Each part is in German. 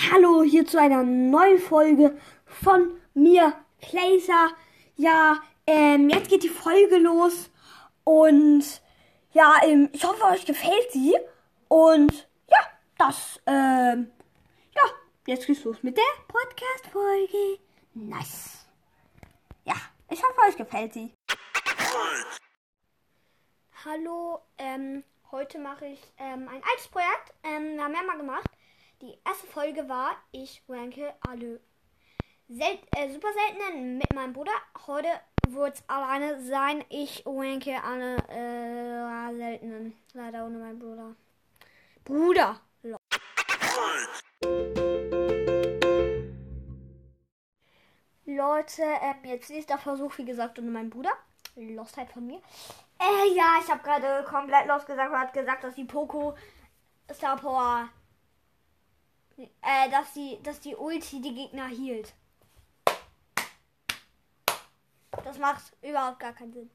Hallo, hier zu einer neuen Folge von mir, Placer. Ja, ähm, jetzt geht die Folge los und ja, ähm, ich hoffe, euch gefällt sie. Und ja, das, ähm, ja, jetzt geht's los mit der Podcast-Folge. Nice. Ja, ich hoffe, euch gefällt sie. Hallo, ähm, heute mache ich ähm, ein altes Projekt. Ähm, wir haben ja mal gemacht. Die erste Folge war, ich ranke alle sel äh, super seltenen mit meinem Bruder. Heute wird es alleine sein. Ich ranke alle äh, seltenen. Leider ohne meinen Bruder. Bruder! Leute, ähm, jetzt nächster Versuch, wie gesagt, ohne meinen Bruder. Lostheit von mir. Äh, ja, ich habe gerade komplett los gesagt und hat gesagt, dass die Poco Star Power, äh, dass die, dass die Ulti die Gegner hielt. Das macht überhaupt gar keinen Sinn.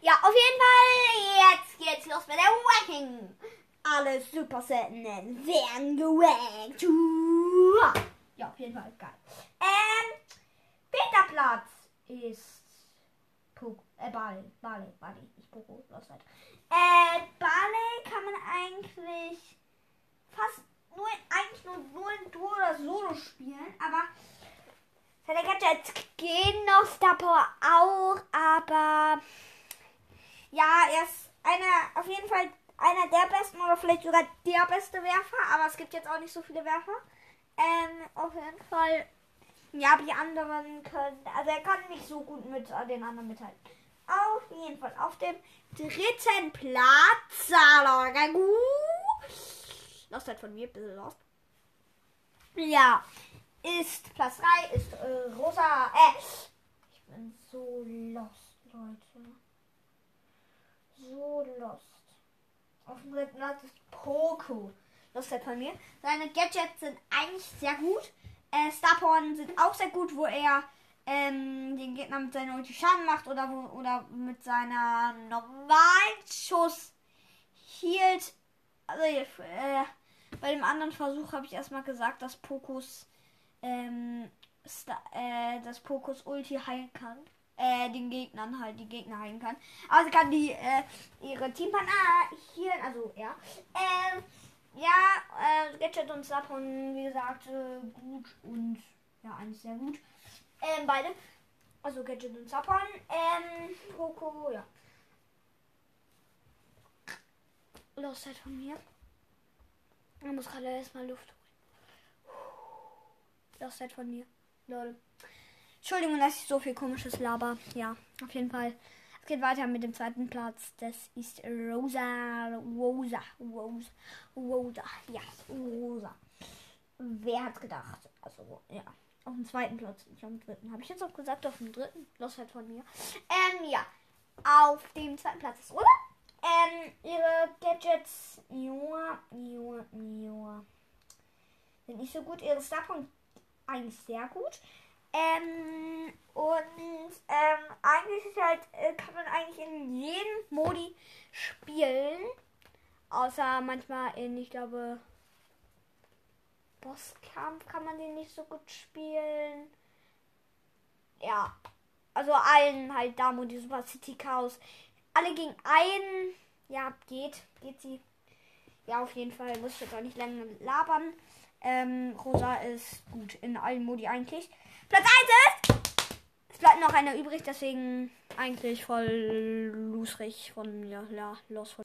Ja, auf jeden Fall, jetzt geht's los mit der Ranking. Alle super seltenen werden gerankt. Ja, auf jeden Fall geil. Ähm, vierter Platz ist Poco, äh, Bale, Bale, Bale, nicht Poco, los halt. Äh, Bale kann man eigentlich fast nur, eigentlich nur, nur in Duo oder Solo spielen, aber Gadgets gehen noch Star Power auch, aber ja, er ist einer, auf jeden Fall einer der besten oder vielleicht sogar der beste Werfer, aber es gibt jetzt auch nicht so viele Werfer. Ähm, auf jeden Fall ja, die anderen können. Also er kann nicht so gut mit den anderen mithalten. Auf jeden Fall. Auf dem dritten Platz. Lost halt von mir, bisschen lost. Ja. Ist Platz 3, ist äh, rosa. Äh, ich bin so lost, Leute. So lost. Auf dem dritten Platz ist Poco. Lost halt von mir. Seine Gadgets sind eigentlich sehr gut. Äh, Starporn sind auch sehr gut, wo er ähm, den Gegner mit seiner Ulti Schaden macht oder, wo, oder mit seiner normalen Schuss hielt. Also, äh, bei dem anderen Versuch habe ich erstmal gesagt, dass Pokus, ähm, Star, äh, dass Pokus Ulti heilen kann. Äh, den Gegnern halt, die Gegner heilen kann. Aber sie kann die, äh, ihre Teampartner healen, also, ja. Ähm, ja, äh, Gadget und Sapon, wie gesagt, äh, gut und ja, eigentlich sehr gut. Ähm, beide. Also Gadget und Sapon. Ähm, Poco, ja. Los halt von mir. Man muss gerade erstmal Luft. Los halt von mir. Lol. Entschuldigung, dass ich so viel komisches laber. Ja, auf jeden Fall geht weiter mit dem zweiten Platz. Das ist Rosa. Rosa. Rosa. Rosa. Ja, Rosa. Wer hat's gedacht? Also, ja. Auf dem zweiten Platz, nicht auf dem dritten. Habe ich jetzt auch gesagt, auf dem dritten? Los halt von mir. Ähm, ja. Auf dem zweiten Platz ist Rosa. Ähm, ihre Gadgets. Joa, Joa, Joa. Sind nicht so gut. Ihre Starpoint eigentlich sehr gut. Ähm, und ähm, eigentlich ist halt, äh, kann man eigentlich in jedem Modi spielen. Außer manchmal in, ich glaube, Bosskampf kann man den nicht so gut spielen. Ja. Also allen halt da, Modi Super City Chaos. Alle gegen einen. Ja, geht. Geht sie. Ja, auf jeden Fall muss ich jetzt auch nicht lange labern. Ähm, Rosa ist gut in allen Modi eigentlich. Platz 1 ist. Es bleibt noch einer übrig, deswegen eigentlich voll lusrig von mir. Ja, los von.